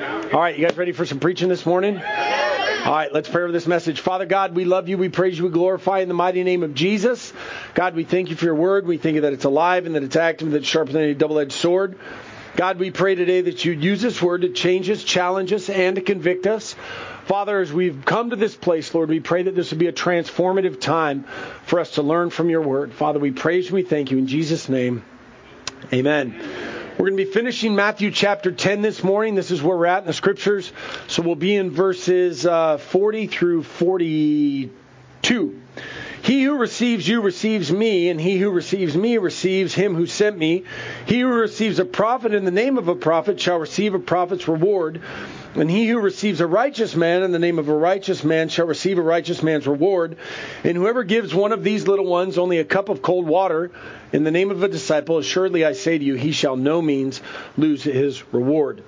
All right, you guys ready for some preaching this morning? All right, let's pray over this message. Father God, we love you, we praise you, we glorify in the mighty name of Jesus. God, we thank you for your word. We thank you that it's alive and that it's active and that it's sharper than any double-edged sword. God, we pray today that you'd use this word to change us, challenge us, and to convict us. Father, as we've come to this place, Lord, we pray that this would be a transformative time for us to learn from your word. Father, we praise you, we thank you. In Jesus' name, amen. We're going to be finishing Matthew chapter 10 this morning. This is where we're at in the scriptures. So we'll be in verses uh, 40 through 42. He who receives you receives me, and he who receives me receives him who sent me. He who receives a prophet in the name of a prophet shall receive a prophet's reward. And he who receives a righteous man in the name of a righteous man shall receive a righteous man's reward. And whoever gives one of these little ones only a cup of cold water in the name of a disciple, assuredly I say to you, he shall no means lose his reward.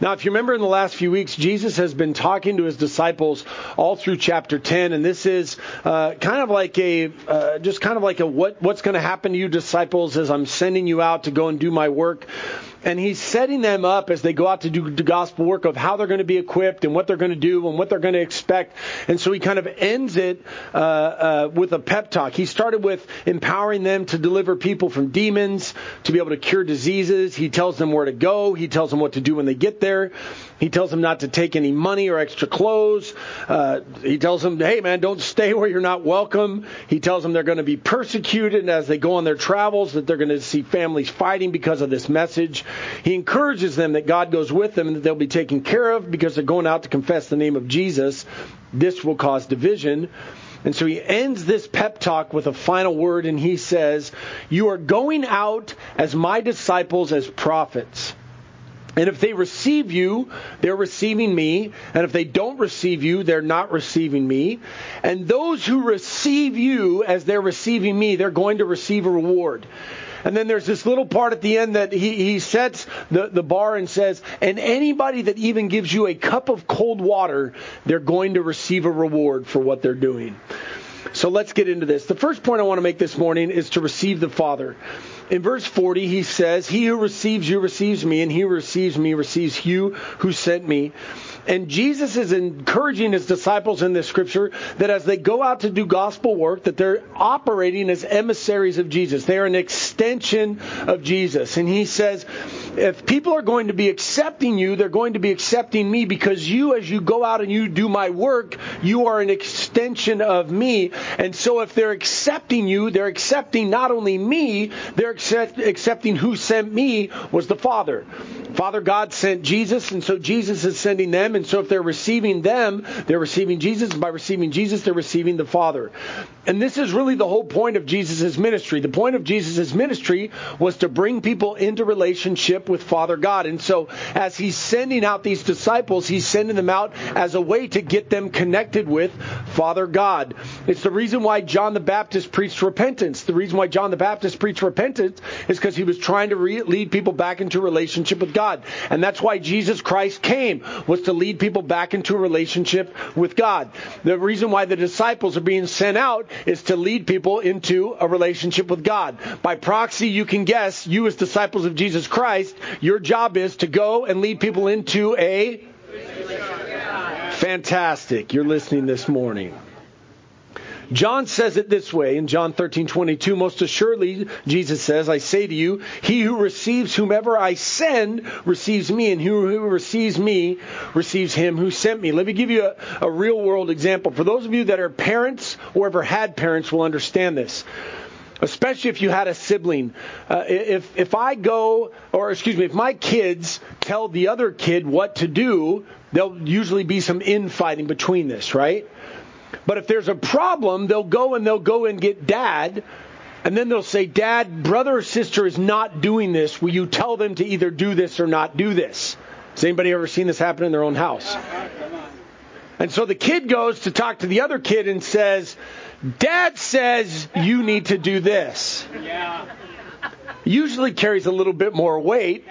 Now, if you remember in the last few weeks, Jesus has been talking to his disciples all through chapter 10, and this is uh, kind of like a, uh, just kind of like a what, what's going to happen to you disciples as I'm sending you out to go and do my work and he's setting them up as they go out to do the gospel work of how they're going to be equipped and what they're going to do and what they're going to expect. And so he kind of ends it uh, uh, with a pep talk. He started with empowering them to deliver people from demons, to be able to cure diseases. He tells them where to go. He tells them what to do when they get there. He tells them not to take any money or extra clothes. Uh, he tells them, hey, man, don't stay where you're not welcome. He tells them they're going to be persecuted as they go on their travels, that they're going to see families fighting because of this message. He encourages them that God goes with them and that they'll be taken care of because they're going out to confess the name of Jesus. This will cause division. And so he ends this pep talk with a final word, and he says, You are going out as my disciples as prophets. And if they receive you, they're receiving me. And if they don't receive you, they're not receiving me. And those who receive you as they're receiving me, they're going to receive a reward. And then there's this little part at the end that he, he sets the, the bar and says, and anybody that even gives you a cup of cold water, they're going to receive a reward for what they're doing. So let's get into this. The first point I want to make this morning is to receive the Father in verse 40, he says, He who receives you receives me, and he who receives me receives you who sent me. And Jesus is encouraging his disciples in this scripture that as they go out to do gospel work, that they're operating as emissaries of Jesus. They are an extension of Jesus. And he says, if people are going to be accepting you, they're going to be accepting me because you, as you go out and you do my work, you are an extension of me. And so if they're accepting you, they're accepting not only me, they're accept, accepting who sent me was the Father. Father God sent Jesus, and so Jesus is sending them. And so if they're receiving them, they're receiving Jesus. And by receiving Jesus, they're receiving the Father. And this is really the whole point of Jesus' ministry. The point of Jesus' ministry was to bring people into relationship with Father God. And so as he's sending out these disciples, he's sending them out as a way to get them connected with Father God. It's the reason why John the Baptist preached repentance. The reason why John the Baptist preached repentance is because he was trying to re- lead people back into relationship with God. And that's why Jesus Christ came, was to lead people back into a relationship with God. The reason why the disciples are being sent out is to lead people into a relationship with God. By proxy, you can guess, you as disciples of Jesus Christ, your job is to go and lead people into a Fantastic. You're listening this morning. John says it this way in John 13:22 most assuredly Jesus says I say to you he who receives whomever I send receives me and who, receives me receives him who sent me let me give you a, a real world example for those of you that are parents or ever had parents will understand this especially if you had a sibling. Uh, if if I go, or excuse me, if my kids tell the other kid what to do, there'll usually be some infighting between this, right? But if there's a problem, they'll go and they'll go and get dad. And then they'll say, Dad, brother or sister is not doing this. Will you tell them to either do this or not do this? Has anybody ever seen this happen in their own house? And so the kid goes to talk to the other kid and says, Dad says you need to do this. Yeah. Usually carries a little bit more weight.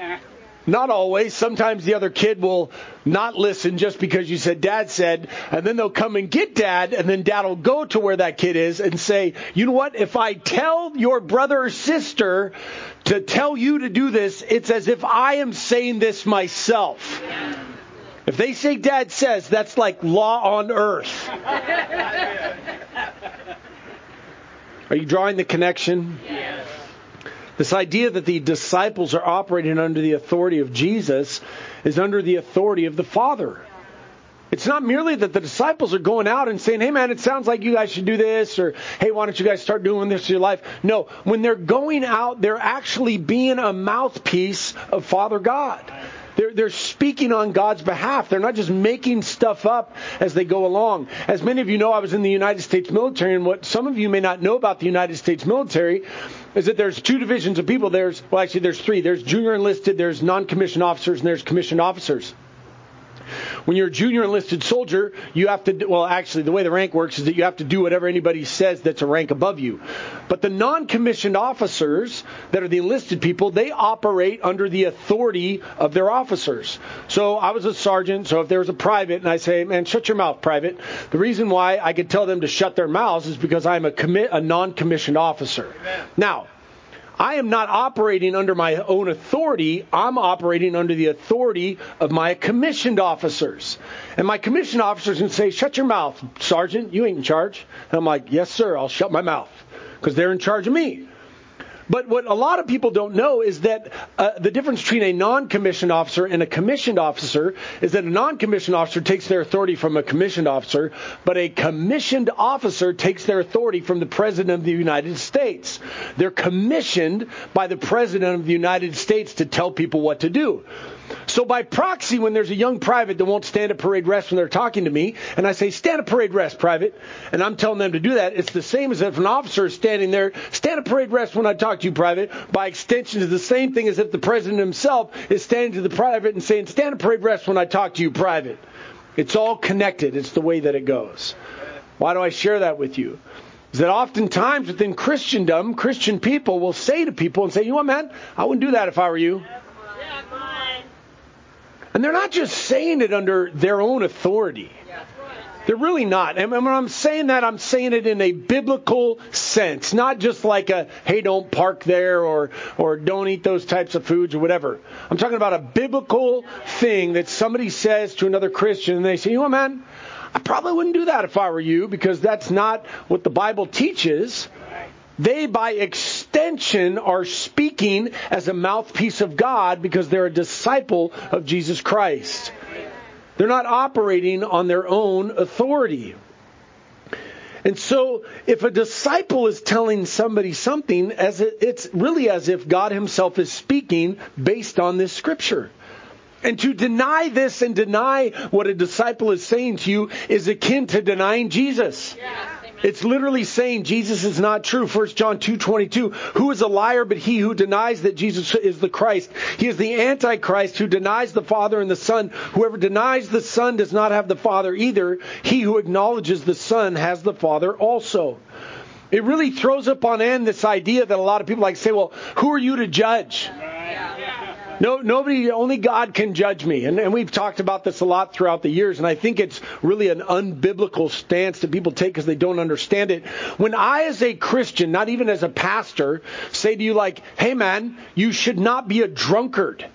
Not always. Sometimes the other kid will not listen just because you said dad said, and then they'll come and get dad, and then dad will go to where that kid is and say, you know what? If I tell your brother or sister to tell you to do this, it's as if I am saying this myself. If they say dad says, that's like law on earth. Are you drawing the connection? Yes. This idea that the disciples are operating under the authority of Jesus is under the authority of the Father. It's not merely that the disciples are going out and saying, hey man, it sounds like you guys should do this, or hey, why don't you guys start doing this in your life? No, when they're going out, they're actually being a mouthpiece of Father God. They're, they're speaking on God's behalf. They're not just making stuff up as they go along. As many of you know, I was in the United States military, and what some of you may not know about the United States military is that there's two divisions of people. There's, well, actually, there's three. There's junior enlisted, there's non-commissioned officers, and there's commissioned officers. When you're a junior enlisted soldier, you have to, well, actually, the way the rank works is that you have to do whatever anybody says that's a rank above you. But the non commissioned officers that are the enlisted people, they operate under the authority of their officers. So I was a sergeant, so if there was a private and I say, man, shut your mouth, private, the reason why I could tell them to shut their mouths is because I'm a, commi- a non commissioned officer. Amen. Now, I am not operating under my own authority. I'm operating under the authority of my commissioned officers. And my commissioned officers can say, shut your mouth, Sergeant, you ain't in charge. And I'm like, yes, sir, I'll shut my mouth because they're in charge of me. But what a lot of people don't know is that uh, the difference between a non-commissioned officer and a commissioned officer is that a non-commissioned officer takes their authority from a commissioned officer, but a commissioned officer takes their authority from the President of the United States. They're commissioned by the President of the United States to tell people what to do. So by proxy, when there's a young private that won't stand at parade rest when they're talking to me, and I say, stand at parade rest, private, and I'm telling them to do that, it's the same as if an officer is standing there, stand at parade rest when I talk to you, private. By extension, is the same thing as if the president himself is standing to the private and saying, stand at parade rest when I talk to you, private. It's all connected. It's the way that it goes. Why do I share that with you? Is that oftentimes within Christendom, Christian people will say to people and say, you know what, man, I wouldn't do that if I were you. And they're not just saying it under their own authority. They're really not. And when I'm saying that, I'm saying it in a biblical sense, not just like a, hey, don't park there or, or don't eat those types of foods or whatever. I'm talking about a biblical thing that somebody says to another Christian and they say, you know, man, I probably wouldn't do that if I were you because that's not what the Bible teaches. They, by extension, are speaking as a mouthpiece of God because they're a disciple of Jesus Christ. They're not operating on their own authority. And so, if a disciple is telling somebody something, as it's really as if God Himself is speaking based on this scripture. And to deny this and deny what a disciple is saying to you is akin to denying Jesus. Yeah. It's literally saying Jesus is not true. 1 John 2:22. Who is a liar but he who denies that Jesus is the Christ? He is the antichrist who denies the Father and the Son. Whoever denies the Son does not have the Father either. He who acknowledges the Son has the Father also. It really throws up on end this idea that a lot of people like say, well, who are you to judge? No, nobody, only God can judge me. And, and we've talked about this a lot throughout the years, and I think it's really an unbiblical stance that people take because they don't understand it. When I, as a Christian, not even as a pastor, say to you like, hey man, you should not be a drunkard.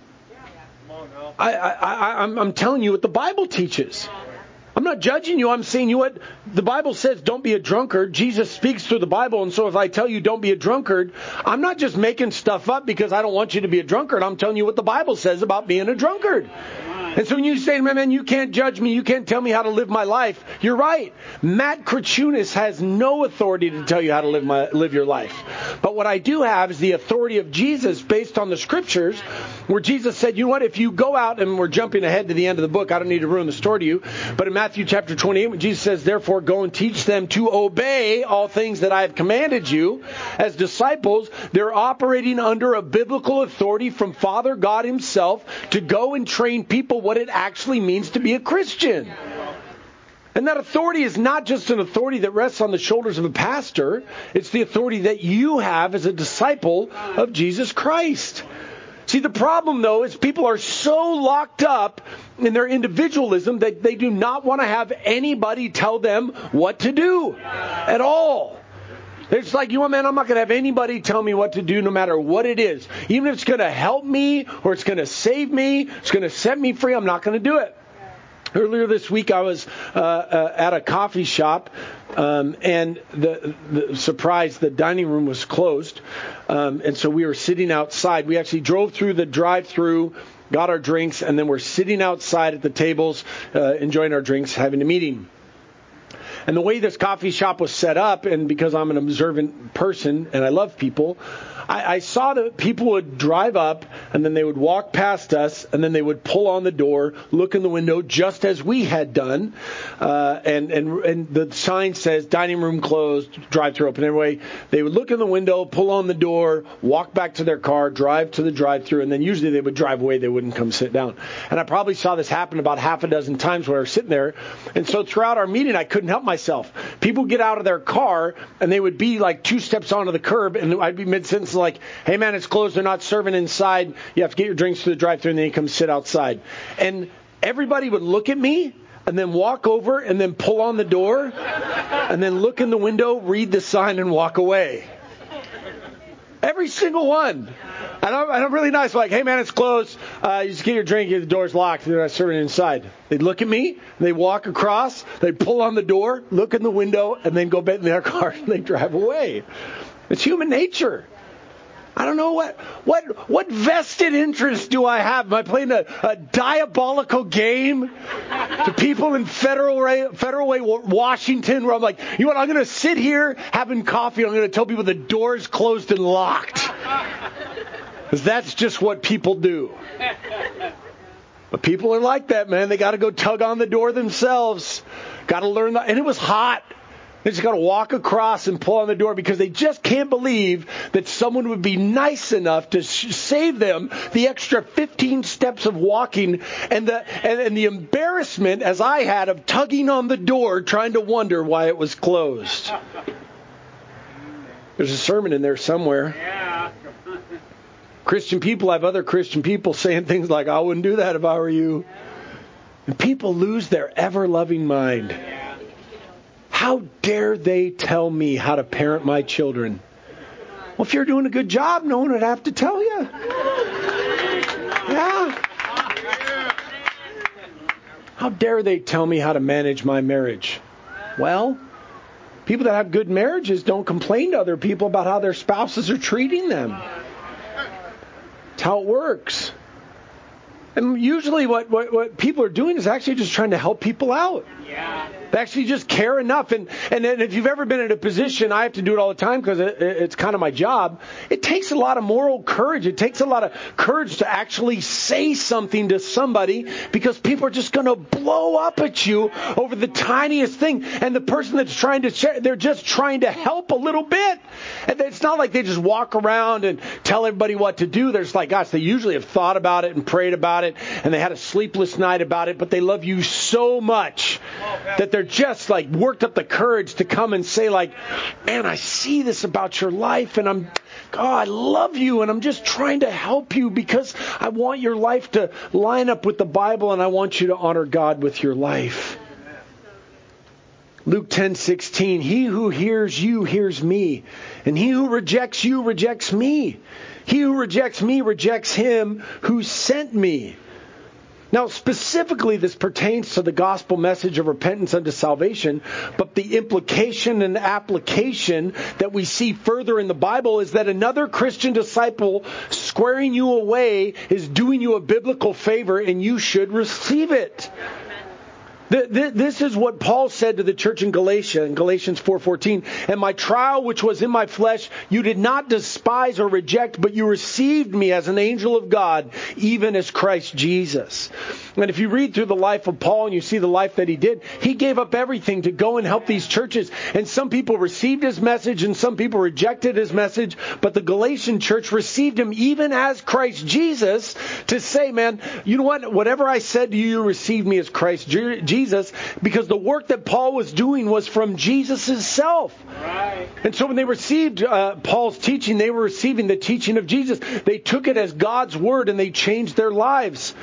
I, I, I, I'm, I'm telling you what the Bible teaches. I'm not judging you. I'm saying you what the Bible says don't be a drunkard. Jesus speaks through the Bible. And so if I tell you don't be a drunkard, I'm not just making stuff up because I don't want you to be a drunkard. I'm telling you what the Bible says about being a drunkard. And so when you say, man, man, you can't judge me, you can't tell me how to live my life, you're right. Matt Krachunas has no authority to tell you how to live my live your life. But what I do have is the authority of Jesus based on the scriptures, where Jesus said, you know what, if you go out and we're jumping ahead to the end of the book, I don't need to ruin the story to you, but in Matthew chapter 28, when Jesus says, therefore go and teach them to obey all things that I have commanded you, as disciples, they're operating under a biblical authority from Father God Himself to go and train people what it actually means to be a Christian. And that authority is not just an authority that rests on the shoulders of a pastor, it's the authority that you have as a disciple of Jesus Christ. See, the problem though is people are so locked up in their individualism that they do not want to have anybody tell them what to do at all. It's like, you know, man, I'm not going to have anybody tell me what to do no matter what it is. Even if it's going to help me or it's going to save me, it's going to set me free, I'm not going to do it. Earlier this week, I was uh, uh, at a coffee shop, um, and the, the surprise, the dining room was closed, um, and so we were sitting outside. We actually drove through the drive-through, got our drinks, and then we're sitting outside at the tables, uh, enjoying our drinks, having a meeting. And the way this coffee shop was set up, and because I'm an observant person and I love people, I, I saw that people would drive up and then they would walk past us and then they would pull on the door, look in the window, just as we had done. Uh, and, and, and the sign says dining room closed, drive through open. Anyway, they would look in the window, pull on the door, walk back to their car, drive to the drive through, and then usually they would drive away. They wouldn't come sit down. And I probably saw this happen about half a dozen times when I was sitting there. And so throughout our meeting, I couldn't help myself. People get out of their car and they would be like two steps onto the curb, and I'd be mid sentence like, "Hey man, it's closed. They're not serving inside. You have to get your drinks through the drive-through, and then you come sit outside." And everybody would look at me and then walk over and then pull on the door and then look in the window, read the sign, and walk away. Every single one. And I'm, and I'm really nice. Like, hey man, it's closed. Uh, you just get your drink. The door's locked. They're not serving inside. They'd look at me. They walk across. They pull on the door, look in the window, and then go back in their car and they drive away. It's human nature. I don't know what what what vested interest do I have? Am I playing a, a diabolical game to people in Federal Way, Federal Way, Washington, where I'm like, you know what? I'm going to sit here having coffee. I'm going to tell people the door's closed and locked, because that's just what people do. But people are like that, man. They got to go tug on the door themselves. Got to learn that. And it was hot. They just got to walk across and pull on the door because they just can't believe that someone would be nice enough to sh- save them the extra 15 steps of walking and the and, and the embarrassment as I had of tugging on the door trying to wonder why it was closed. There's a sermon in there somewhere. Yeah. Christian people have other Christian people saying things like, I wouldn't do that if I were you. And people lose their ever loving mind. How dare they tell me how to parent my children? Well, if you're doing a good job, no one would have to tell you. Yeah. How dare they tell me how to manage my marriage? Well, people that have good marriages don't complain to other people about how their spouses are treating them. It's how it works. And usually, what, what, what people are doing is actually just trying to help people out. Yeah. They actually just care enough. And, and if you've ever been in a position, I have to do it all the time because it, it's kind of my job. It takes a lot of moral courage. It takes a lot of courage to actually say something to somebody because people are just going to blow up at you over the tiniest thing. And the person that's trying to share, they're just trying to help a little bit. And it's not like they just walk around and tell everybody what to do. They're just like, gosh, they usually have thought about it and prayed about it and they had a sleepless night about it, but they love you so much that they're just like worked up the courage to come and say like, man, I see this about your life and I'm, God, I love you and I'm just trying to help you because I want your life to line up with the Bible and I want you to honor God with your life. Luke 10:16 He who hears you hears me and he who rejects you rejects me he who rejects me rejects him who sent me now, specifically, this pertains to the gospel message of repentance unto salvation, but the implication and application that we see further in the Bible is that another Christian disciple squaring you away is doing you a biblical favor and you should receive it. This is what Paul said to the church in Galatia in Galatians 4:14, "And my trial which was in my flesh you did not despise or reject, but you received me as an angel of God, even as Christ Jesus." And if you read through the life of Paul and you see the life that he did, he gave up everything to go and help these churches. And some people received his message and some people rejected his message. But the Galatian church received him even as Christ Jesus to say, man, you know what? Whatever I said to you, you received me as Christ Jesus because the work that Paul was doing was from Jesus himself. Right. And so when they received uh, Paul's teaching, they were receiving the teaching of Jesus. They took it as God's word and they changed their lives.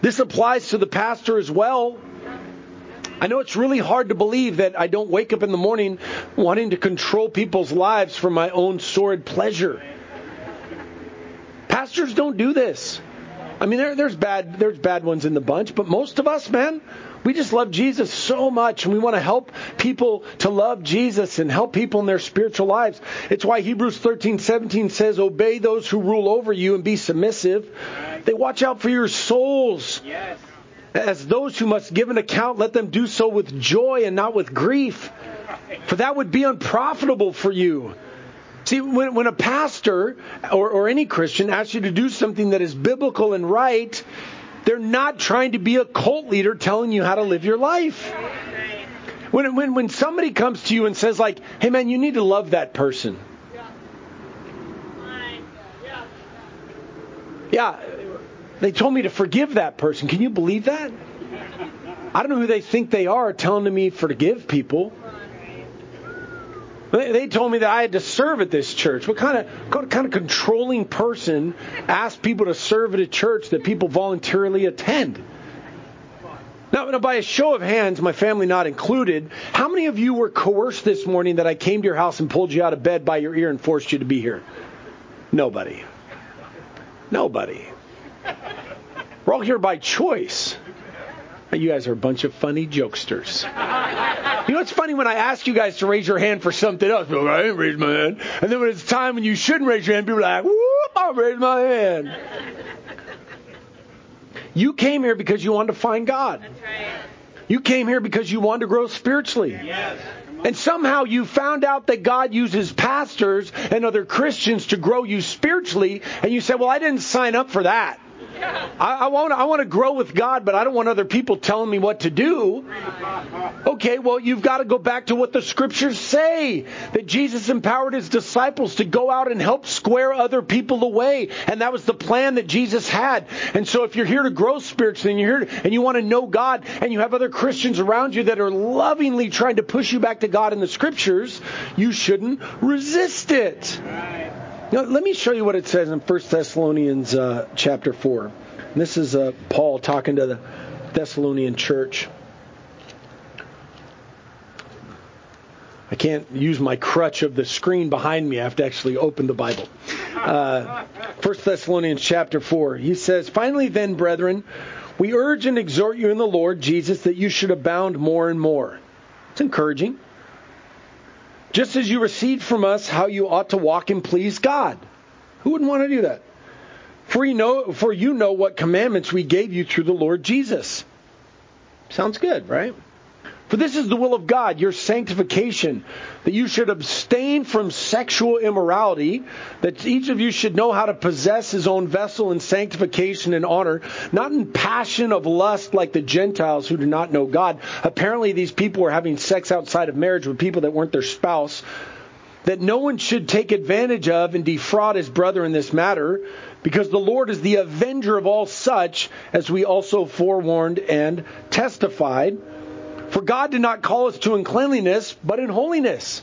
This applies to the pastor as well. I know it's really hard to believe that I don't wake up in the morning wanting to control people's lives for my own sordid pleasure. Pastors don't do this. I mean, there, there's bad there's bad ones in the bunch, but most of us, man, we just love Jesus so much, and we want to help people to love Jesus and help people in their spiritual lives. It's why Hebrews 13:17 says, "Obey those who rule over you and be submissive." They watch out for your souls. As those who must give an account, let them do so with joy and not with grief, for that would be unprofitable for you. See, when, when a pastor or, or any Christian asks you to do something that is biblical and right, they're not trying to be a cult leader telling you how to live your life. When, when, when somebody comes to you and says, like, hey man, you need to love that person. Yeah, they told me to forgive that person. Can you believe that? I don't know who they think they are telling me forgive people. They told me that I had to serve at this church. What kind of what kind of controlling person asks people to serve at a church that people voluntarily attend? Now, now, by a show of hands, my family not included, how many of you were coerced this morning that I came to your house and pulled you out of bed by your ear and forced you to be here? Nobody. Nobody. We're all here by choice. You guys are a bunch of funny jokesters. You know, it's funny when I ask you guys to raise your hand for something else. People I didn't raise my hand. And then when it's time when you shouldn't raise your hand, people are like, whoop, I'll raise my hand. You came here because you wanted to find God. That's right. You came here because you wanted to grow spiritually. Yes. And somehow you found out that God uses pastors and other Christians to grow you spiritually, and you said, Well, I didn't sign up for that. I, I, want I to grow with God, but I don't want other people telling me what to do. Okay, well, you've got to go back to what the scriptures say that Jesus empowered his disciples to go out and help square other people away, and that was the plan that Jesus had. And so, if you're here to grow spiritually and you're here and you want to know God, and you have other Christians around you that are lovingly trying to push you back to God in the scriptures, you shouldn't resist it. Now, let me show you what it says in 1 Thessalonians uh, chapter 4. And this is uh, Paul talking to the Thessalonian church. I can't use my crutch of the screen behind me. I have to actually open the Bible. Uh, 1 Thessalonians chapter 4. He says, Finally, then, brethren, we urge and exhort you in the Lord Jesus that you should abound more and more. It's encouraging just as you received from us how you ought to walk and please God. Who wouldn't want to do that? For you know, for you know what commandments we gave you through the Lord Jesus. Sounds good, right? For this is the will of God, your sanctification, that you should abstain from sexual immorality, that each of you should know how to possess his own vessel in sanctification and honor, not in passion of lust like the Gentiles who do not know God. Apparently, these people were having sex outside of marriage with people that weren't their spouse. That no one should take advantage of and defraud his brother in this matter, because the Lord is the avenger of all such, as we also forewarned and testified. For God did not call us to uncleanliness, but in holiness.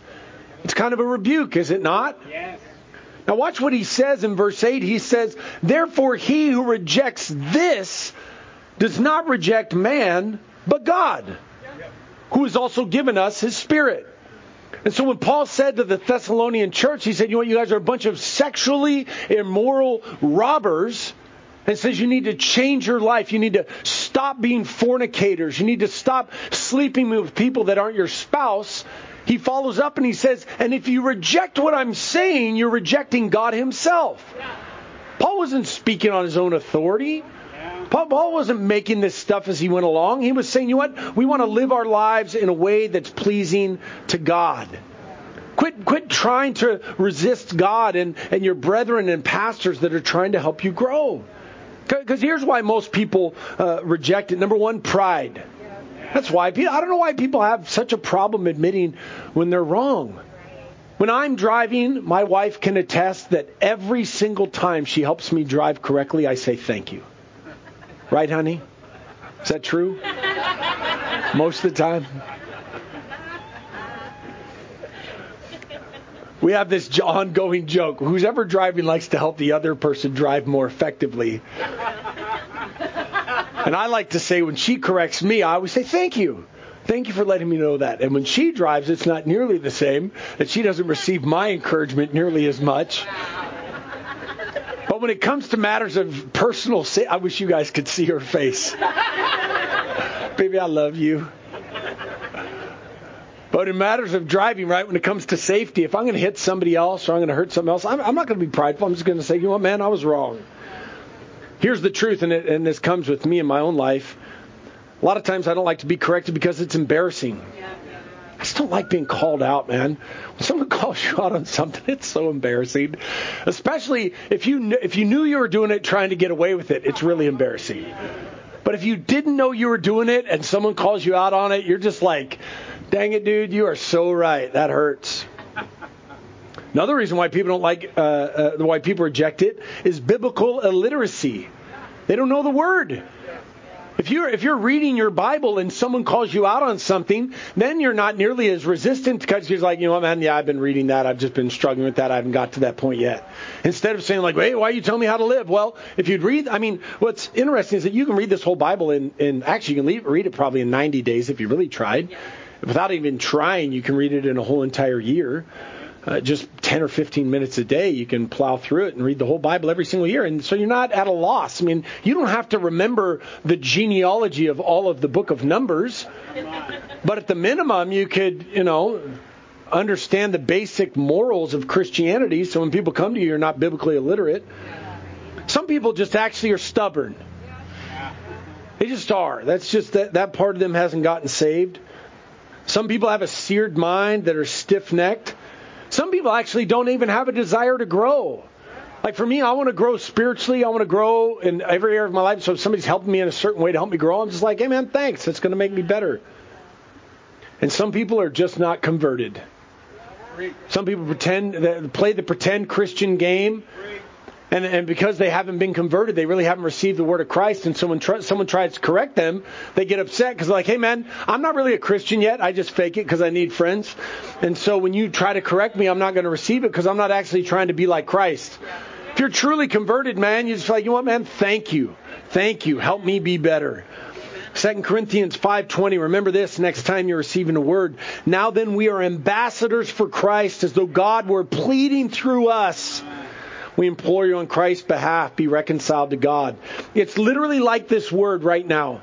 It's kind of a rebuke, is it not? Yes. Now, watch what he says in verse 8. He says, Therefore, he who rejects this does not reject man, but God, who has also given us his Spirit. And so when Paul said to the Thessalonian church, he said, You know what, you guys are a bunch of sexually immoral robbers and says you need to change your life. You need to stop being fornicators. You need to stop sleeping with people that aren't your spouse. He follows up and he says, and if you reject what I'm saying, you're rejecting God Himself. Paul wasn't speaking on his own authority. Paul wasn't making this stuff as he went along. He was saying, you know what? We want to live our lives in a way that's pleasing to God. Quit, quit trying to resist God and, and your brethren and pastors that are trying to help you grow. Because here's why most people uh, reject it. Number one, pride. That's why. I don't know why people have such a problem admitting when they're wrong. When I'm driving, my wife can attest that every single time she helps me drive correctly, I say thank you. Right, honey? Is that true? Most of the time? We have this ongoing joke. Who's ever driving likes to help the other person drive more effectively. And I like to say when she corrects me, I always say thank you. Thank you for letting me know that. And when she drives, it's not nearly the same, that she doesn't receive my encouragement nearly as much. But when it comes to matters of personal I wish you guys could see her face. Baby, I love you. But in matters of driving, right, when it comes to safety, if I'm going to hit somebody else or I'm going to hurt somebody else, I'm, I'm not going to be prideful. I'm just going to say, you know what, man, I was wrong. Here's the truth, and, it, and this comes with me in my own life. A lot of times I don't like to be corrected because it's embarrassing. I just don't like being called out, man. When someone calls you out on something, it's so embarrassing. Especially if you if you knew you were doing it trying to get away with it, it's really embarrassing. But if you didn't know you were doing it and someone calls you out on it, you're just like, "Dang it, dude, you are so right. That hurts." Another reason why people don't like uh, uh, why people reject it is biblical illiteracy. They don't know the word. If you're if you're reading your Bible and someone calls you out on something, then you're not nearly as resistant because you're like, you know what, man, yeah, I've been reading that. I've just been struggling with that. I haven't got to that point yet. Instead of saying like, wait, why are you telling me how to live? Well, if you'd read, I mean, what's interesting is that you can read this whole Bible in, in actually you can read it probably in 90 days if you really tried. Without even trying, you can read it in a whole entire year uh, just 10 or 15 minutes a day, you can plow through it and read the whole Bible every single year. And so you're not at a loss. I mean, you don't have to remember the genealogy of all of the book of Numbers, but at the minimum, you could, you know, understand the basic morals of Christianity. So when people come to you, you're not biblically illiterate. Some people just actually are stubborn. They just are. That's just that, that part of them hasn't gotten saved. Some people have a seared mind that are stiff necked. Some people actually don't even have a desire to grow. Like for me, I want to grow spiritually. I want to grow in every area of my life. So if somebody's helping me in a certain way to help me grow, I'm just like, hey man, thanks. That's going to make me better. And some people are just not converted. Some people pretend play the pretend Christian game and, and because they haven't been converted, they really haven't received the word of Christ. And someone try, someone tries to correct them, they get upset because they're like, "Hey, man, I'm not really a Christian yet. I just fake it because I need friends." And so when you try to correct me, I'm not going to receive it because I'm not actually trying to be like Christ. If you're truly converted, man, you just like, you know what, man? Thank you, thank you. Help me be better. 2 Corinthians 5:20 remember this next time you're receiving a word now then we are ambassadors for Christ as though God were pleading through us we implore you on Christ's behalf, be reconciled to God. It's literally like this word right now.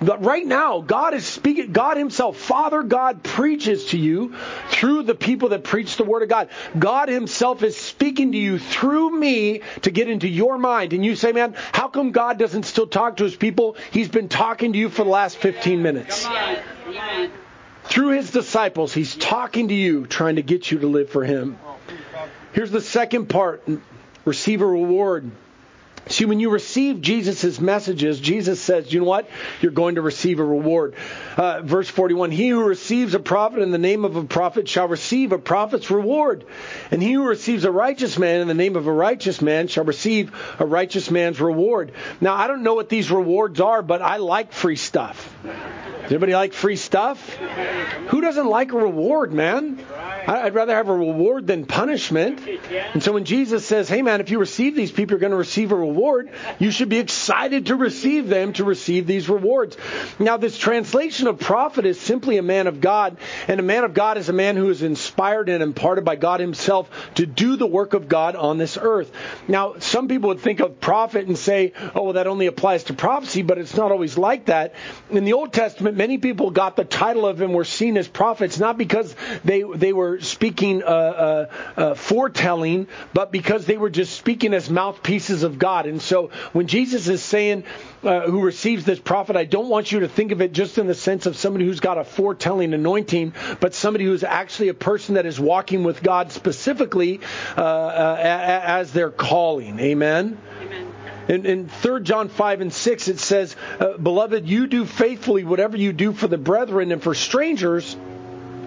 But right now, God is speaking, God Himself, Father God preaches to you through the people that preach the Word of God. God Himself is speaking to you through me to get into your mind. And you say, man, how come God doesn't still talk to His people? He's been talking to you for the last 15 minutes. Through His disciples, He's talking to you, trying to get you to live for Him. Here's the second part receive a reward. See, when you receive Jesus' messages, Jesus says, you know what? You're going to receive a reward. Uh, verse 41 He who receives a prophet in the name of a prophet shall receive a prophet's reward. And he who receives a righteous man in the name of a righteous man shall receive a righteous man's reward. Now, I don't know what these rewards are, but I like free stuff. Does anybody like free stuff? Who doesn't like a reward, man? I'd rather have a reward than punishment. And so when Jesus says, hey, man, if you receive these people, you're going to receive a reward, you should be excited to receive them, to receive these rewards. Now, this translation of prophet is simply a man of God. And a man of God is a man who is inspired and imparted by God himself to do the work of God on this earth. Now, some people would think of prophet and say, oh, well, that only applies to prophecy, but it's not always like that. In the Old Testament, many people got the title of and were seen as prophets not because they they were speaking uh, uh, uh, foretelling, but because they were just speaking as mouthpieces of God. And so when Jesus is saying, uh, "Who receives this prophet," I don't want you to think of it just in the sense of somebody who's got a foretelling anointing, but somebody who's actually a person that is walking with God specifically uh, uh, as their calling. Amen. Amen. In, in 3 John 5 and 6, it says, uh, Beloved, you do faithfully whatever you do for the brethren and for strangers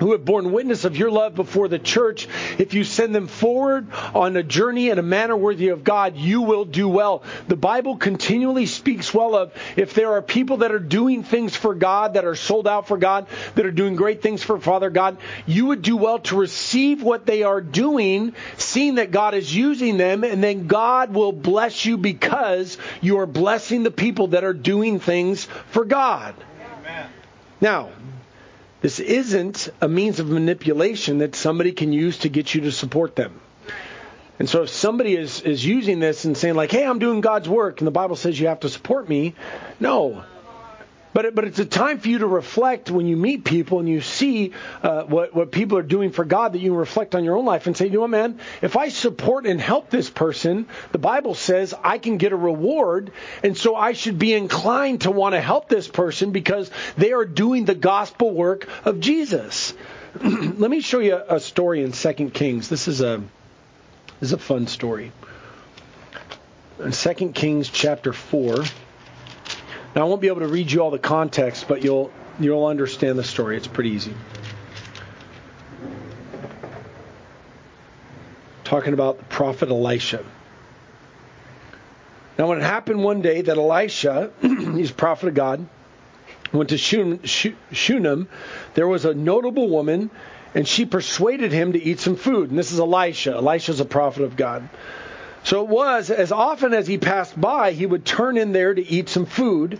who have borne witness of your love before the church, if you send them forward on a journey in a manner worthy of God, you will do well. The Bible continually speaks well of if there are people that are doing things for God, that are sold out for God, that are doing great things for Father God, you would do well to receive what they are doing, seeing that God is using them, and then God will bless you because you are blessing the people that are doing things for God. Amen. Now, this isn't a means of manipulation that somebody can use to get you to support them. And so if somebody is, is using this and saying like, hey, I'm doing God's work, and the Bible says you have to support me, no. But but it's a time for you to reflect when you meet people and you see uh, what what people are doing for God that you reflect on your own life and say, you know what, man, if I support and help this person, the Bible says I can get a reward, and so I should be inclined to want to help this person because they are doing the gospel work of Jesus. Let me show you a, a story in Second Kings. This is a this is a fun story. In Second Kings chapter four. Now I won't be able to read you all the context, but you'll you'll understand the story. It's pretty easy. Talking about the prophet Elisha. Now, when it happened one day that Elisha, he's a prophet of God, went to Shunem, there was a notable woman, and she persuaded him to eat some food. And this is Elisha. Elisha's a prophet of God. So it was, as often as he passed by, he would turn in there to eat some food.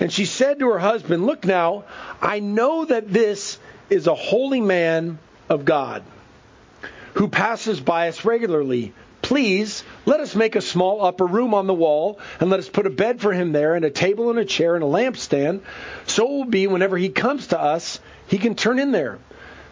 And she said to her husband, Look now, I know that this is a holy man of God who passes by us regularly. Please let us make a small upper room on the wall and let us put a bed for him there and a table and a chair and a lampstand. So it will be whenever he comes to us, he can turn in there.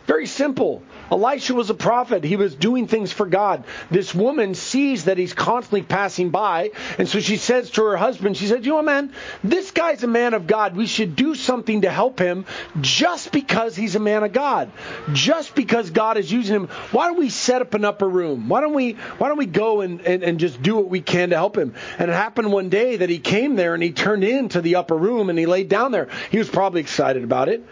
Very simple. Elisha was a prophet. He was doing things for God. This woman sees that he's constantly passing by, and so she says to her husband, she said, You know, man, this guy's a man of God. We should do something to help him just because he's a man of God. Just because God is using him. Why don't we set up an upper room? Why don't we why don't we go and, and, and just do what we can to help him? And it happened one day that he came there and he turned into the upper room and he laid down there. He was probably excited about it.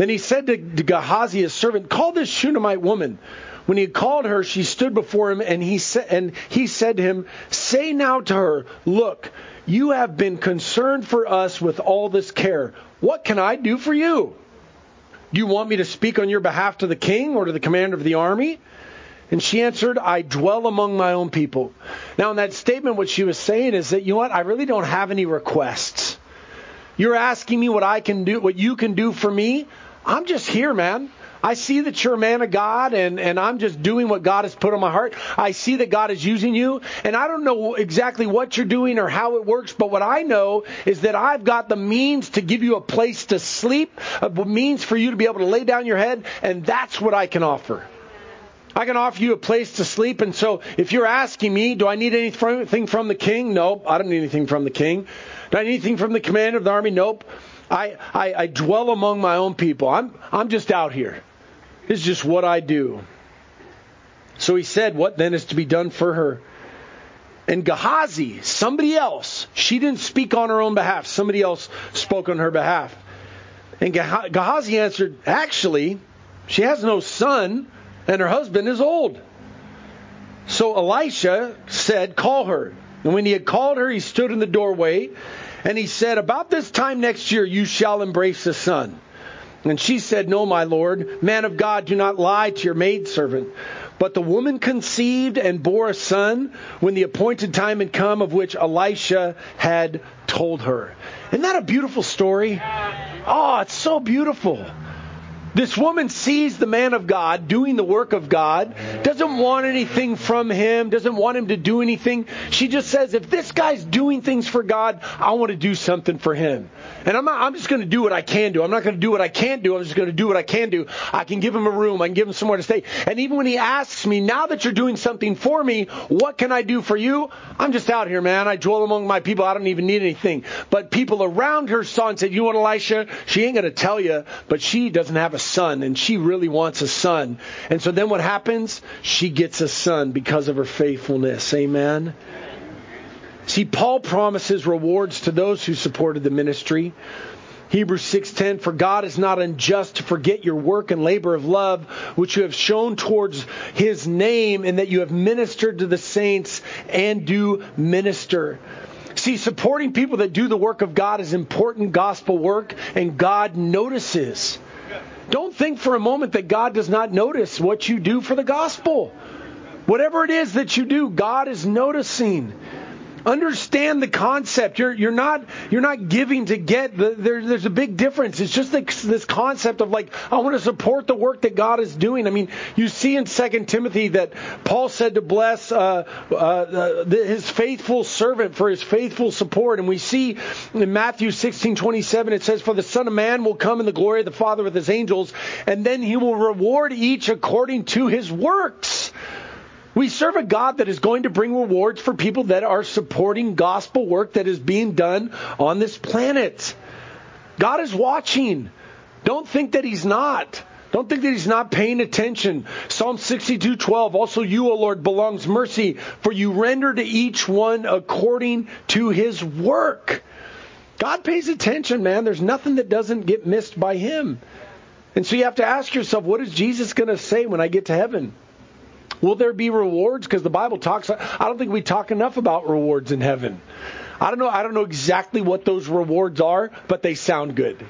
Then he said to, Gehazi, his servant, Call this Shunammite woman. When he had called her, she stood before him, and he, sa- and he said to him, Say now to her, Look, you have been concerned for us with all this care. What can I do for you? Do you want me to speak on your behalf to the king or to the commander of the army? And she answered, I dwell among my own people. Now, in that statement, what she was saying is that, you know what? I really don't have any requests. You're asking me what I can do, what you can do for me. I'm just here, man. I see that you're a man of God and, and I'm just doing what God has put on my heart. I see that God is using you and I don't know exactly what you're doing or how it works, but what I know is that I've got the means to give you a place to sleep, a means for you to be able to lay down your head, and that's what I can offer. I can offer you a place to sleep, and so if you're asking me, do I need anything from the king? Nope, I don't need anything from the king. Do I need anything from the commander of the army? Nope. I, I, I dwell among my own people. I'm, I'm just out here. This is just what I do. So he said, What then is to be done for her? And Gehazi, somebody else, she didn't speak on her own behalf. Somebody else spoke on her behalf. And Gehazi answered, Actually, she has no son, and her husband is old. So Elisha said, Call her. And when he had called her, he stood in the doorway. And he said, About this time next year you shall embrace a son. And she said, No, my lord, man of God, do not lie to your maidservant. But the woman conceived and bore a son when the appointed time had come of which Elisha had told her. Isn't that a beautiful story? Oh, it's so beautiful. This woman sees the man of God doing the work of God, doesn't want anything from him, doesn't want him to do anything. She just says, if this guy's doing things for God, I want to do something for him. And I'm, not, I'm just going to do what I can do. I'm not going to do what I can't do. I'm just going to do what I can do. I can give him a room. I can give him somewhere to stay. And even when he asks me, now that you're doing something for me, what can I do for you? I'm just out here, man. I dwell among my people. I don't even need anything. But people around her saw and said, you want Elisha? She ain't going to tell you, but she doesn't have a son and she really wants a son. And so then what happens? She gets a son because of her faithfulness. Amen. See, Paul promises rewards to those who supported the ministry. Hebrews 6:10 For God is not unjust to forget your work and labor of love which you have shown towards his name and that you have ministered to the saints and do minister. See, supporting people that do the work of God is important gospel work and God notices. Don't think for a moment that God does not notice what you do for the gospel. Whatever it is that you do, God is noticing. Understand the concept. You're you're not you're not giving to get. There, there's a big difference. It's just this, this concept of like I want to support the work that God is doing. I mean, you see in Second Timothy that Paul said to bless uh, uh, his faithful servant for his faithful support, and we see in Matthew 16:27 it says, "For the Son of Man will come in the glory of the Father with his angels, and then he will reward each according to his works." We serve a God that is going to bring rewards for people that are supporting gospel work that is being done on this planet. God is watching. Don't think that He's not. Don't think that he's not paying attention. Psalm 62:12 Also you, O Lord, belongs mercy, for you render to each one according to his work. God pays attention, man. There's nothing that doesn't get missed by him. And so you have to ask yourself, what is Jesus going to say when I get to heaven? Will there be rewards? Because the Bible talks. I don't think we talk enough about rewards in heaven. I don't know. I don't know exactly what those rewards are, but they sound good.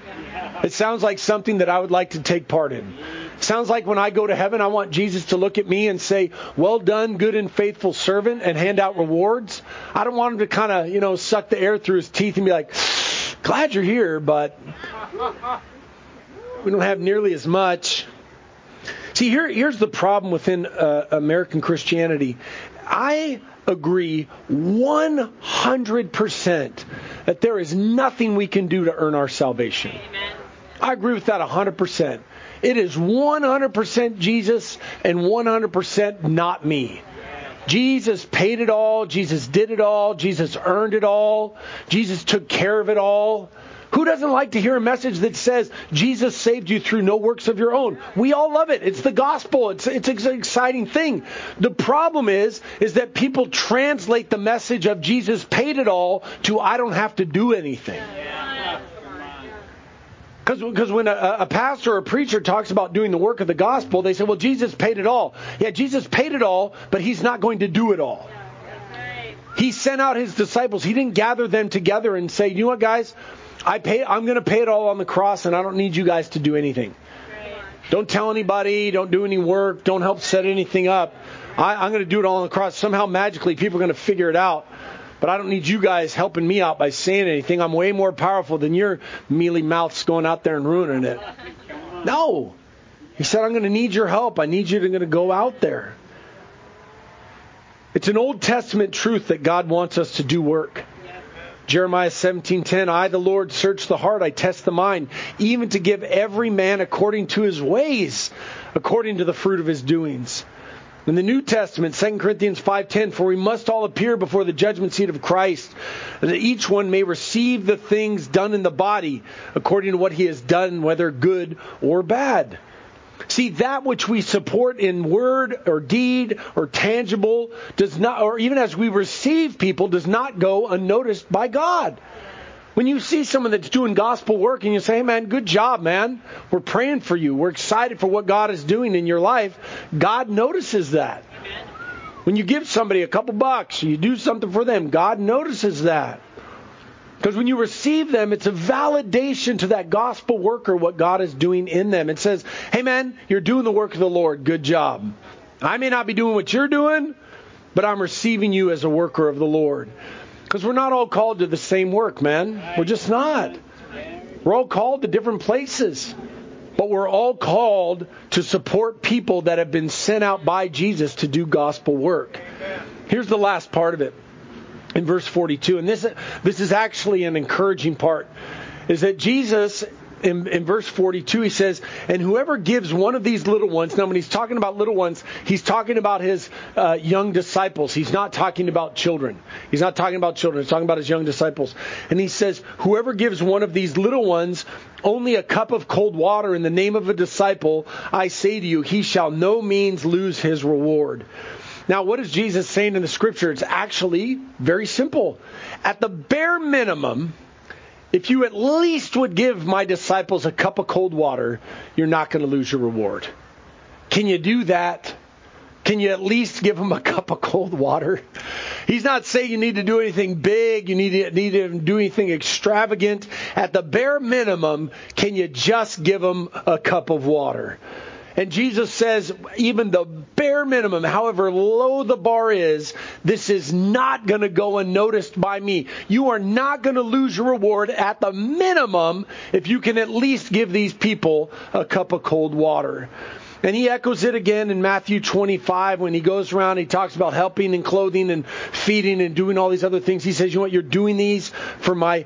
It sounds like something that I would like to take part in. It sounds like when I go to heaven, I want Jesus to look at me and say, "Well done, good and faithful servant," and hand out rewards. I don't want him to kind of, you know, suck the air through his teeth and be like, "Glad you're here, but we don't have nearly as much." See, here, here's the problem within uh, American Christianity. I agree 100% that there is nothing we can do to earn our salvation. Amen. I agree with that 100%. It is 100% Jesus and 100% not me. Jesus paid it all. Jesus did it all. Jesus earned it all. Jesus took care of it all. Who doesn't like to hear a message that says Jesus saved you through no works of your own? We all love it. It's the gospel. It's it's an exciting thing. The problem is is that people translate the message of Jesus paid it all to I don't have to do anything. Because when a, a pastor or a preacher talks about doing the work of the gospel, they say, well, Jesus paid it all. Yeah, Jesus paid it all, but he's not going to do it all. He sent out his disciples. He didn't gather them together and say, you know what, guys? I pay. I'm going to pay it all on the cross, and I don't need you guys to do anything. Don't tell anybody. Don't do any work. Don't help set anything up. I, am going to do it all on the cross. Somehow, magically, people are going to figure it out. But I don't need you guys helping me out by saying anything. I'm way more powerful than your mealy mouths going out there and ruining it. No. He said, I'm going to need your help. I need you to, to go out there. It's an Old Testament truth that God wants us to do work. Jeremiah 17:10 I the Lord search the heart I test the mind even to give every man according to his ways according to the fruit of his doings. In the New Testament 2 Corinthians 5:10 for we must all appear before the judgment seat of Christ that each one may receive the things done in the body according to what he has done whether good or bad. See, that which we support in word or deed or tangible does not, or even as we receive people, does not go unnoticed by God. When you see someone that's doing gospel work and you say, hey man, good job, man. We're praying for you. We're excited for what God is doing in your life. God notices that. When you give somebody a couple bucks, you do something for them, God notices that. Because when you receive them, it's a validation to that gospel worker what God is doing in them. It says, hey man, you're doing the work of the Lord. Good job. I may not be doing what you're doing, but I'm receiving you as a worker of the Lord. Because we're not all called to the same work, man. We're just not. We're all called to different places. But we're all called to support people that have been sent out by Jesus to do gospel work. Here's the last part of it in verse 42. And this, this is actually an encouraging part, is that Jesus in, in, verse 42, he says, And whoever gives one of these little ones, now when he's talking about little ones, he's talking about his uh, young disciples. He's not talking about children. He's not talking about children. He's talking about his young disciples. And he says, Whoever gives one of these little ones only a cup of cold water in the name of a disciple, I say to you, he shall no means lose his reward. Now, what is Jesus saying in the scripture? It's actually very simple. At the bare minimum, if you at least would give my disciples a cup of cold water, you're not going to lose your reward. Can you do that? Can you at least give them a cup of cold water? He's not saying you need to do anything big, you need to, need to do anything extravagant. At the bare minimum, can you just give them a cup of water? And Jesus says, even the bare minimum, however low the bar is, this is not going to go unnoticed by me. You are not going to lose your reward at the minimum if you can at least give these people a cup of cold water. And he echoes it again in Matthew 25 when he goes around, he talks about helping and clothing and feeding and doing all these other things. He says, "You know what? You're doing these for my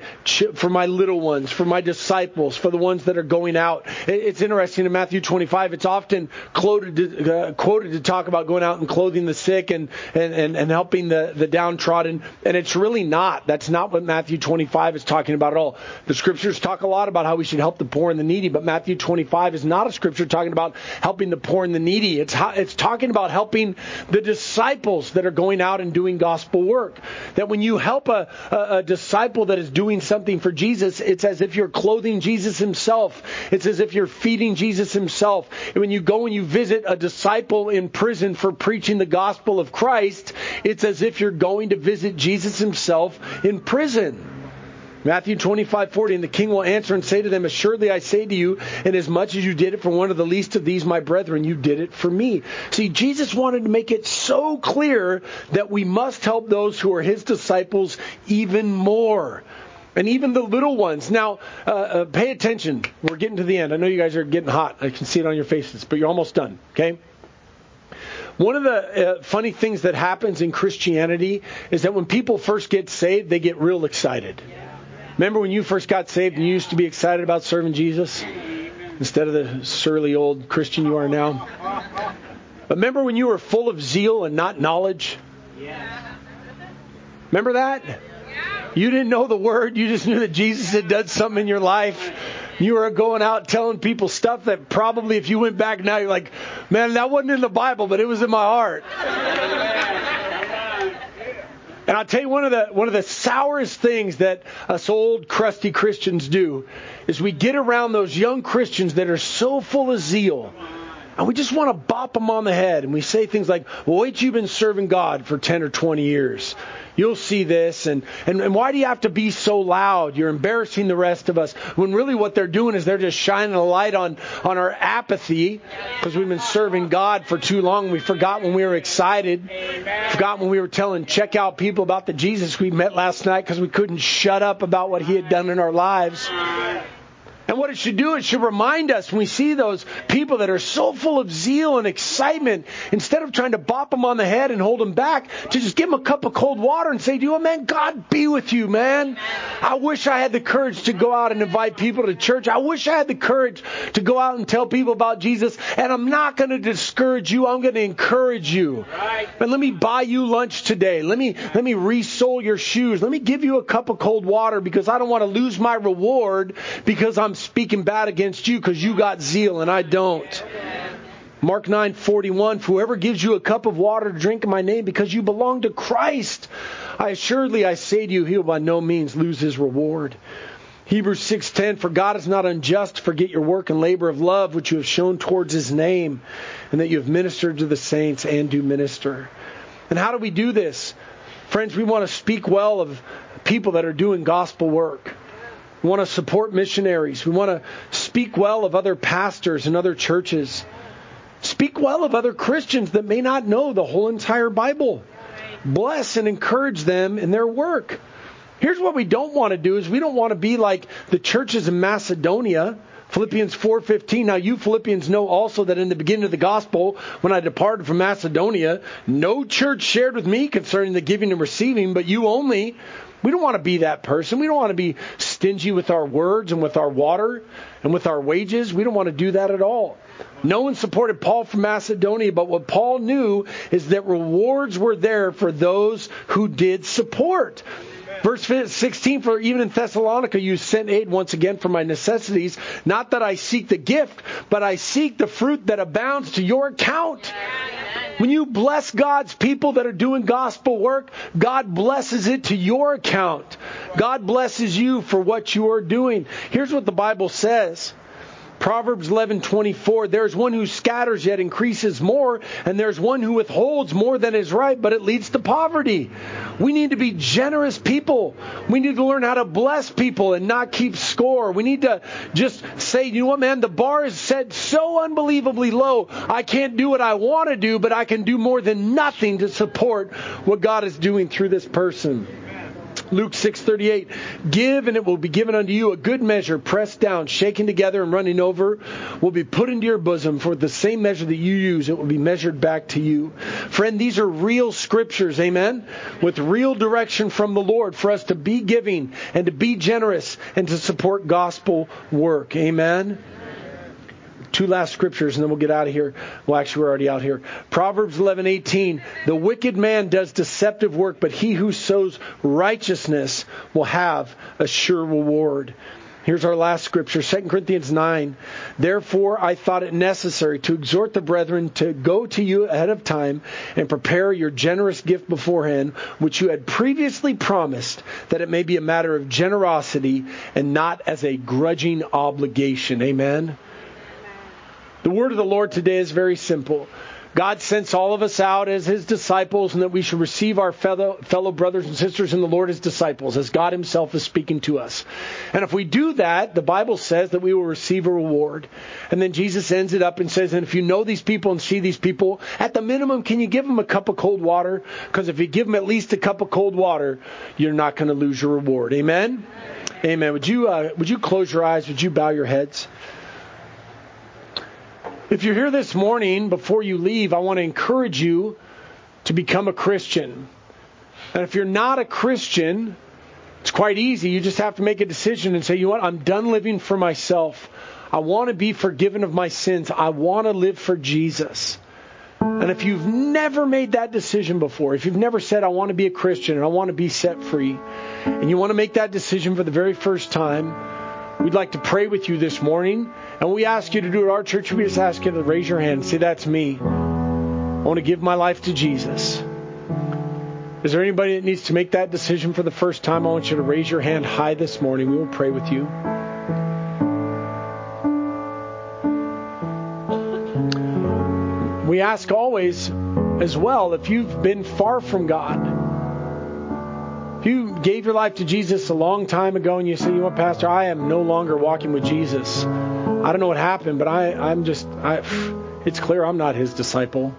for my little ones, for my disciples, for the ones that are going out." It's interesting in Matthew 25. It's often quoted to, uh, quoted to talk about going out and clothing the sick and and and, and helping the the downtrodden, and it's really not. That's not what Matthew 25 is talking about at all. The scriptures talk a lot about how we should help the poor and the needy, but Matthew 25 is not a scripture talking about helping helping the poor and the needy. It's, it's talking about helping the disciples that are going out and doing gospel work. That when you help a, a, a disciple that is doing something for Jesus, it's as if you're clothing Jesus himself. It's as if you're feeding Jesus himself. And when you go and you visit a disciple in prison for preaching the gospel of Christ, it's as if you're going to visit Jesus himself in prison. Matthew 25, 40, and the king will answer and say to them, Assuredly I say to you, inasmuch as you did it for one of the least of these, my brethren, you did it for me. See, Jesus wanted to make it so clear that we must help those who are his disciples even more. And even the little ones. Now, uh, uh, pay attention. We're getting to the end. I know you guys are getting hot. I can see it on your faces, but you're almost done, okay? One of the uh, funny things that happens in Christianity is that when people first get saved, they get real excited. Yeah. Remember when you first got saved and you used to be excited about serving Jesus instead of the surly old Christian you are now? Remember when you were full of zeal and not knowledge? Remember that? You didn't know the word, you just knew that Jesus had done something in your life. You were going out telling people stuff that probably if you went back now, you're like, man, that wasn't in the Bible, but it was in my heart. And I'll tell you one of the one of the sourest things that us old crusty Christians do is we get around those young Christians that are so full of zeal. And we just want to bop them on the head. And we say things like, well, wait, you've been serving God for 10 or 20 years. You'll see this. And, and, and why do you have to be so loud? You're embarrassing the rest of us. When really what they're doing is they're just shining a light on, on our apathy because we've been serving God for too long. We forgot when we were excited. Forgot when we were telling check out people about the Jesus we met last night because we couldn't shut up about what he had done in our lives. And what it should do, it should remind us when we see those people that are so full of zeal and excitement, instead of trying to bop them on the head and hold them back, to just give them a cup of cold water and say to you, man, God be with you, man. I wish I had the courage to go out and invite people to church. I wish I had the courage to go out and tell people about Jesus. And I'm not going to discourage you. I'm going to encourage you. And let me buy you lunch today. Let me, let me resole your shoes. Let me give you a cup of cold water because I don't want to lose my reward because I'm speaking bad against you because you got zeal and I don't. Mark 9:41 Whoever gives you a cup of water to drink in my name because you belong to Christ I assuredly I say to you he will by no means lose his reward. Hebrews 6:10 For God is not unjust to forget your work and labor of love which you have shown towards his name and that you have ministered to the saints and do minister. And how do we do this? Friends, we want to speak well of people that are doing gospel work. We want to support missionaries. We want to speak well of other pastors and other churches. Speak well of other Christians that may not know the whole entire Bible. Bless and encourage them in their work. Here's what we don't want to do is we don't want to be like the churches in Macedonia. Philippians 4:15 Now you Philippians know also that in the beginning of the gospel when I departed from Macedonia no church shared with me concerning the giving and receiving but you only we don't want to be that person. We don't want to be stingy with our words and with our water and with our wages. We don't want to do that at all. No one supported Paul from Macedonia, but what Paul knew is that rewards were there for those who did support. Verse 16, for even in Thessalonica you sent aid once again for my necessities. Not that I seek the gift, but I seek the fruit that abounds to your account. When you bless God's people that are doing gospel work, God blesses it to your account. God blesses you for what you are doing. Here's what the Bible says. Proverbs 11:24 There's one who scatters yet increases more and there's one who withholds more than is right but it leads to poverty. We need to be generous people. We need to learn how to bless people and not keep score. We need to just say, you know what man, the bar is set so unbelievably low. I can't do what I want to do, but I can do more than nothing to support what God is doing through this person. Luke 6:38 Give and it will be given unto you a good measure pressed down shaken together and running over will be put into your bosom for the same measure that you use it will be measured back to you. Friend these are real scriptures amen with real direction from the Lord for us to be giving and to be generous and to support gospel work. Amen two last scriptures and then we'll get out of here. Well, actually, we're already out here. Proverbs 11:18. The wicked man does deceptive work, but he who sows righteousness will have a sure reward. Here's our last scripture, 2 Corinthians 9. Therefore, I thought it necessary to exhort the brethren to go to you ahead of time and prepare your generous gift beforehand, which you had previously promised, that it may be a matter of generosity and not as a grudging obligation. Amen. The word of the Lord today is very simple. God sends all of us out as his disciples and that we should receive our fellow, fellow brothers and sisters in the Lord as disciples, as God himself is speaking to us. And if we do that, the Bible says that we will receive a reward. And then Jesus ends it up and says, and if you know these people and see these people, at the minimum, can you give them a cup of cold water? Because if you give them at least a cup of cold water, you're not going to lose your reward. Amen? Amen. Would you, uh, would you close your eyes? Would you bow your heads? If you're here this morning, before you leave, I want to encourage you to become a Christian. And if you're not a Christian, it's quite easy. You just have to make a decision and say, you know what? I'm done living for myself. I want to be forgiven of my sins. I want to live for Jesus. And if you've never made that decision before, if you've never said, I want to be a Christian and I want to be set free, and you want to make that decision for the very first time, we'd like to pray with you this morning. And we ask you to do it our church. We just ask you to raise your hand and say, That's me. I want to give my life to Jesus. Is there anybody that needs to make that decision for the first time? I want you to raise your hand high this morning. We will pray with you. We ask always as well if you've been far from God you gave your life to Jesus a long time ago and you say, you know what, Pastor, I am no longer walking with Jesus. I don't know what happened, but I, I'm just, I, it's clear I'm not his disciple.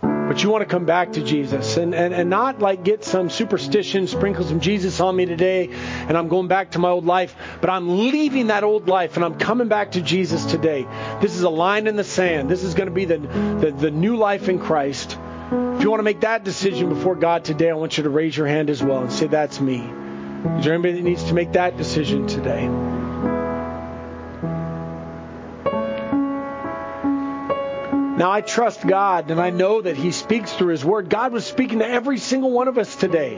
But you want to come back to Jesus and, and, and not like get some superstition, sprinkle some Jesus on me today, and I'm going back to my old life. But I'm leaving that old life and I'm coming back to Jesus today. This is a line in the sand. This is going to be the, the, the new life in Christ. If you want to make that decision before God today, I want you to raise your hand as well and say, That's me. Is there anybody that needs to make that decision today? Now, I trust God and I know that He speaks through His Word. God was speaking to every single one of us today.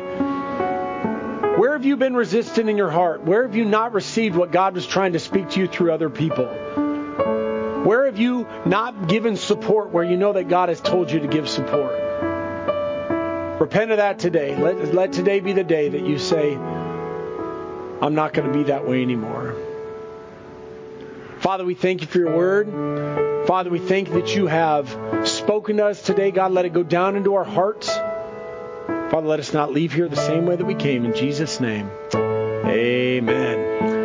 Where have you been resistant in your heart? Where have you not received what God was trying to speak to you through other people? Where have you not given support where you know that God has told you to give support? Repent of that today. Let, let today be the day that you say, I'm not going to be that way anymore. Father, we thank you for your word. Father, we thank that you have spoken to us today. God, let it go down into our hearts. Father, let us not leave here the same way that we came. In Jesus' name, amen.